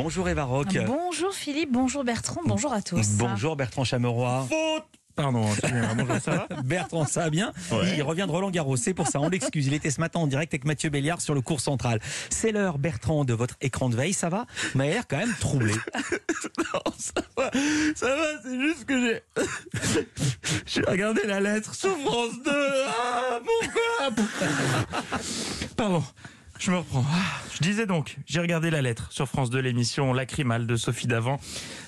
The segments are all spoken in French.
Bonjour Eva Rock. Bonjour Philippe, bonjour Bertrand, bonjour à tous. Bonjour Bertrand Chameroy. Faute Pardon, bonjour, ça va Bertrand, ça va bien Ouais. Il revient de Roland Garros, c'est pour ça, on l'excuse. Il était ce matin en direct avec Mathieu Béliard sur le cours central. C'est l'heure, Bertrand, de votre écran de veille, ça va Mais il a l'air quand même troublé. Non, ça va, ça va, c'est juste que j'ai... J'ai regardé la lettre sur France 2. Ah, pourquoi? Pardon, je me reprends. Ah, Je disais donc, j'ai regardé la lettre sur France 2, l'émission Lacrymal de Sophie Davant.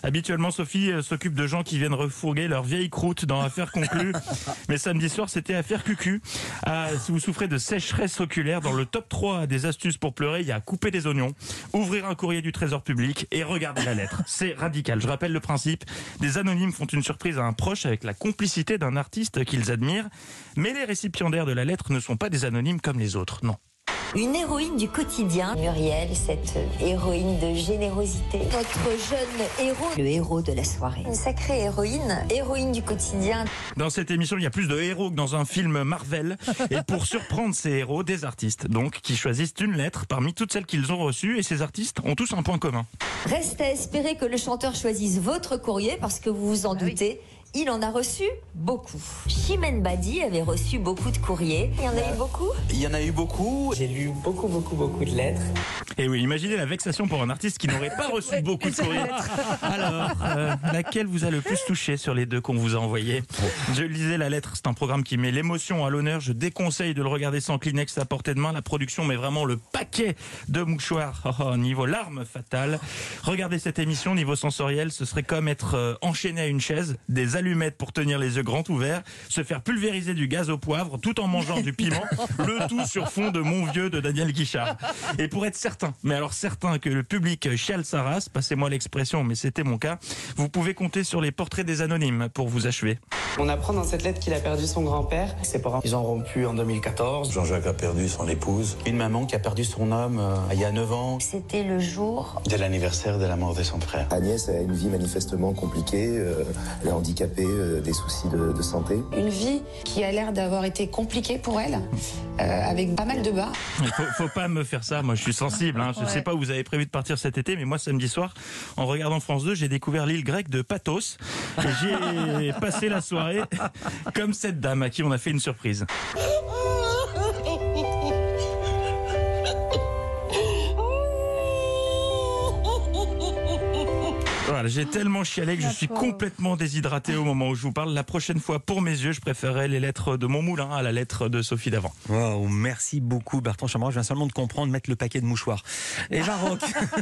Habituellement, Sophie euh, s'occupe de gens qui viennent refourguer leur vieille croûte dans Affaire conclue. Mais samedi soir, c'était Affaire cucu. Ah, si vous souffrez de sécheresse oculaire, dans le top 3 des astuces pour pleurer, il y a couper des oignons, ouvrir un courrier du Trésor public et regarder la lettre. C'est radical. Je rappelle le principe. Des anonymes font une surprise à un proche avec la complicité d'un artiste qu'ils admirent. Mais les récipiendaires de la lettre ne sont pas des anonymes comme les autres. Non. Une héroïne du quotidien. Muriel, cette héroïne de générosité. Notre jeune héros, le héros de la soirée. Une sacrée héroïne, héroïne du quotidien. Dans cette émission, il y a plus de héros que dans un film Marvel. Et pour surprendre ces héros, des artistes, donc, qui choisissent une lettre parmi toutes celles qu'ils ont reçues. Et ces artistes ont tous un point commun. Reste à espérer que le chanteur choisisse votre courrier parce que vous vous en doutez. Il en a reçu beaucoup. Chimène Badi avait reçu beaucoup de courriers. Il y en a eu beaucoup? Il y en a eu beaucoup. J'ai lu beaucoup, beaucoup, beaucoup de lettres. Et oui, imaginez la vexation pour un artiste qui n'aurait pas reçu beaucoup de courriers. Alors, euh, laquelle vous a le plus touché sur les deux qu'on vous a envoyés Je lisais la lettre, c'est un programme qui met l'émotion à l'honneur. Je déconseille de le regarder sans Kleenex à portée de main. La production met vraiment le paquet de mouchoirs. Oh, oh, niveau larmes fatales. Regardez cette émission, niveau sensoriel, ce serait comme être euh, enchaîné à une chaise, des allumettes pour tenir les yeux grands ouverts, se faire pulvériser du gaz au poivre tout en mangeant du piment, le tout sur fond de Mon Vieux de Daniel Guichard. Et pour être certain, mais alors certain que le public chiale sa race, passez-moi l'expression, mais c'était mon cas, vous pouvez compter sur les portraits des anonymes pour vous achever. On apprend dans cette lettre qu'il a perdu son grand-père. Ses parents, ils ont rompu en 2014. Jean-Jacques a perdu son épouse. Une maman qui a perdu son homme euh, il y a 9 ans. C'était le jour. Dès l'anniversaire de la mort de son frère. Agnès a une vie manifestement compliquée, euh, elle est handicapée, euh, des soucis de, de santé. Une vie qui a l'air d'avoir été compliquée pour elle, euh, avec pas mal de bas. Il faut, faut pas me faire ça, moi je suis sensible. Hein. Je sais pas où vous avez prévu de partir cet été, mais moi samedi soir, en regardant France 2, j'ai découvert l'île grecque de Pathos. Et j'ai passé la soirée comme cette dame à qui on a fait une surprise. Voilà, j'ai tellement chialé que je suis complètement déshydraté au moment où je vous parle. La prochaine fois, pour mes yeux, je préférerais les lettres de mon moulin à la lettre de Sophie d'avant. Wow, merci beaucoup Bertrand Chameroy. Je viens seulement de comprendre mettre le paquet de mouchoirs. Eva Rock.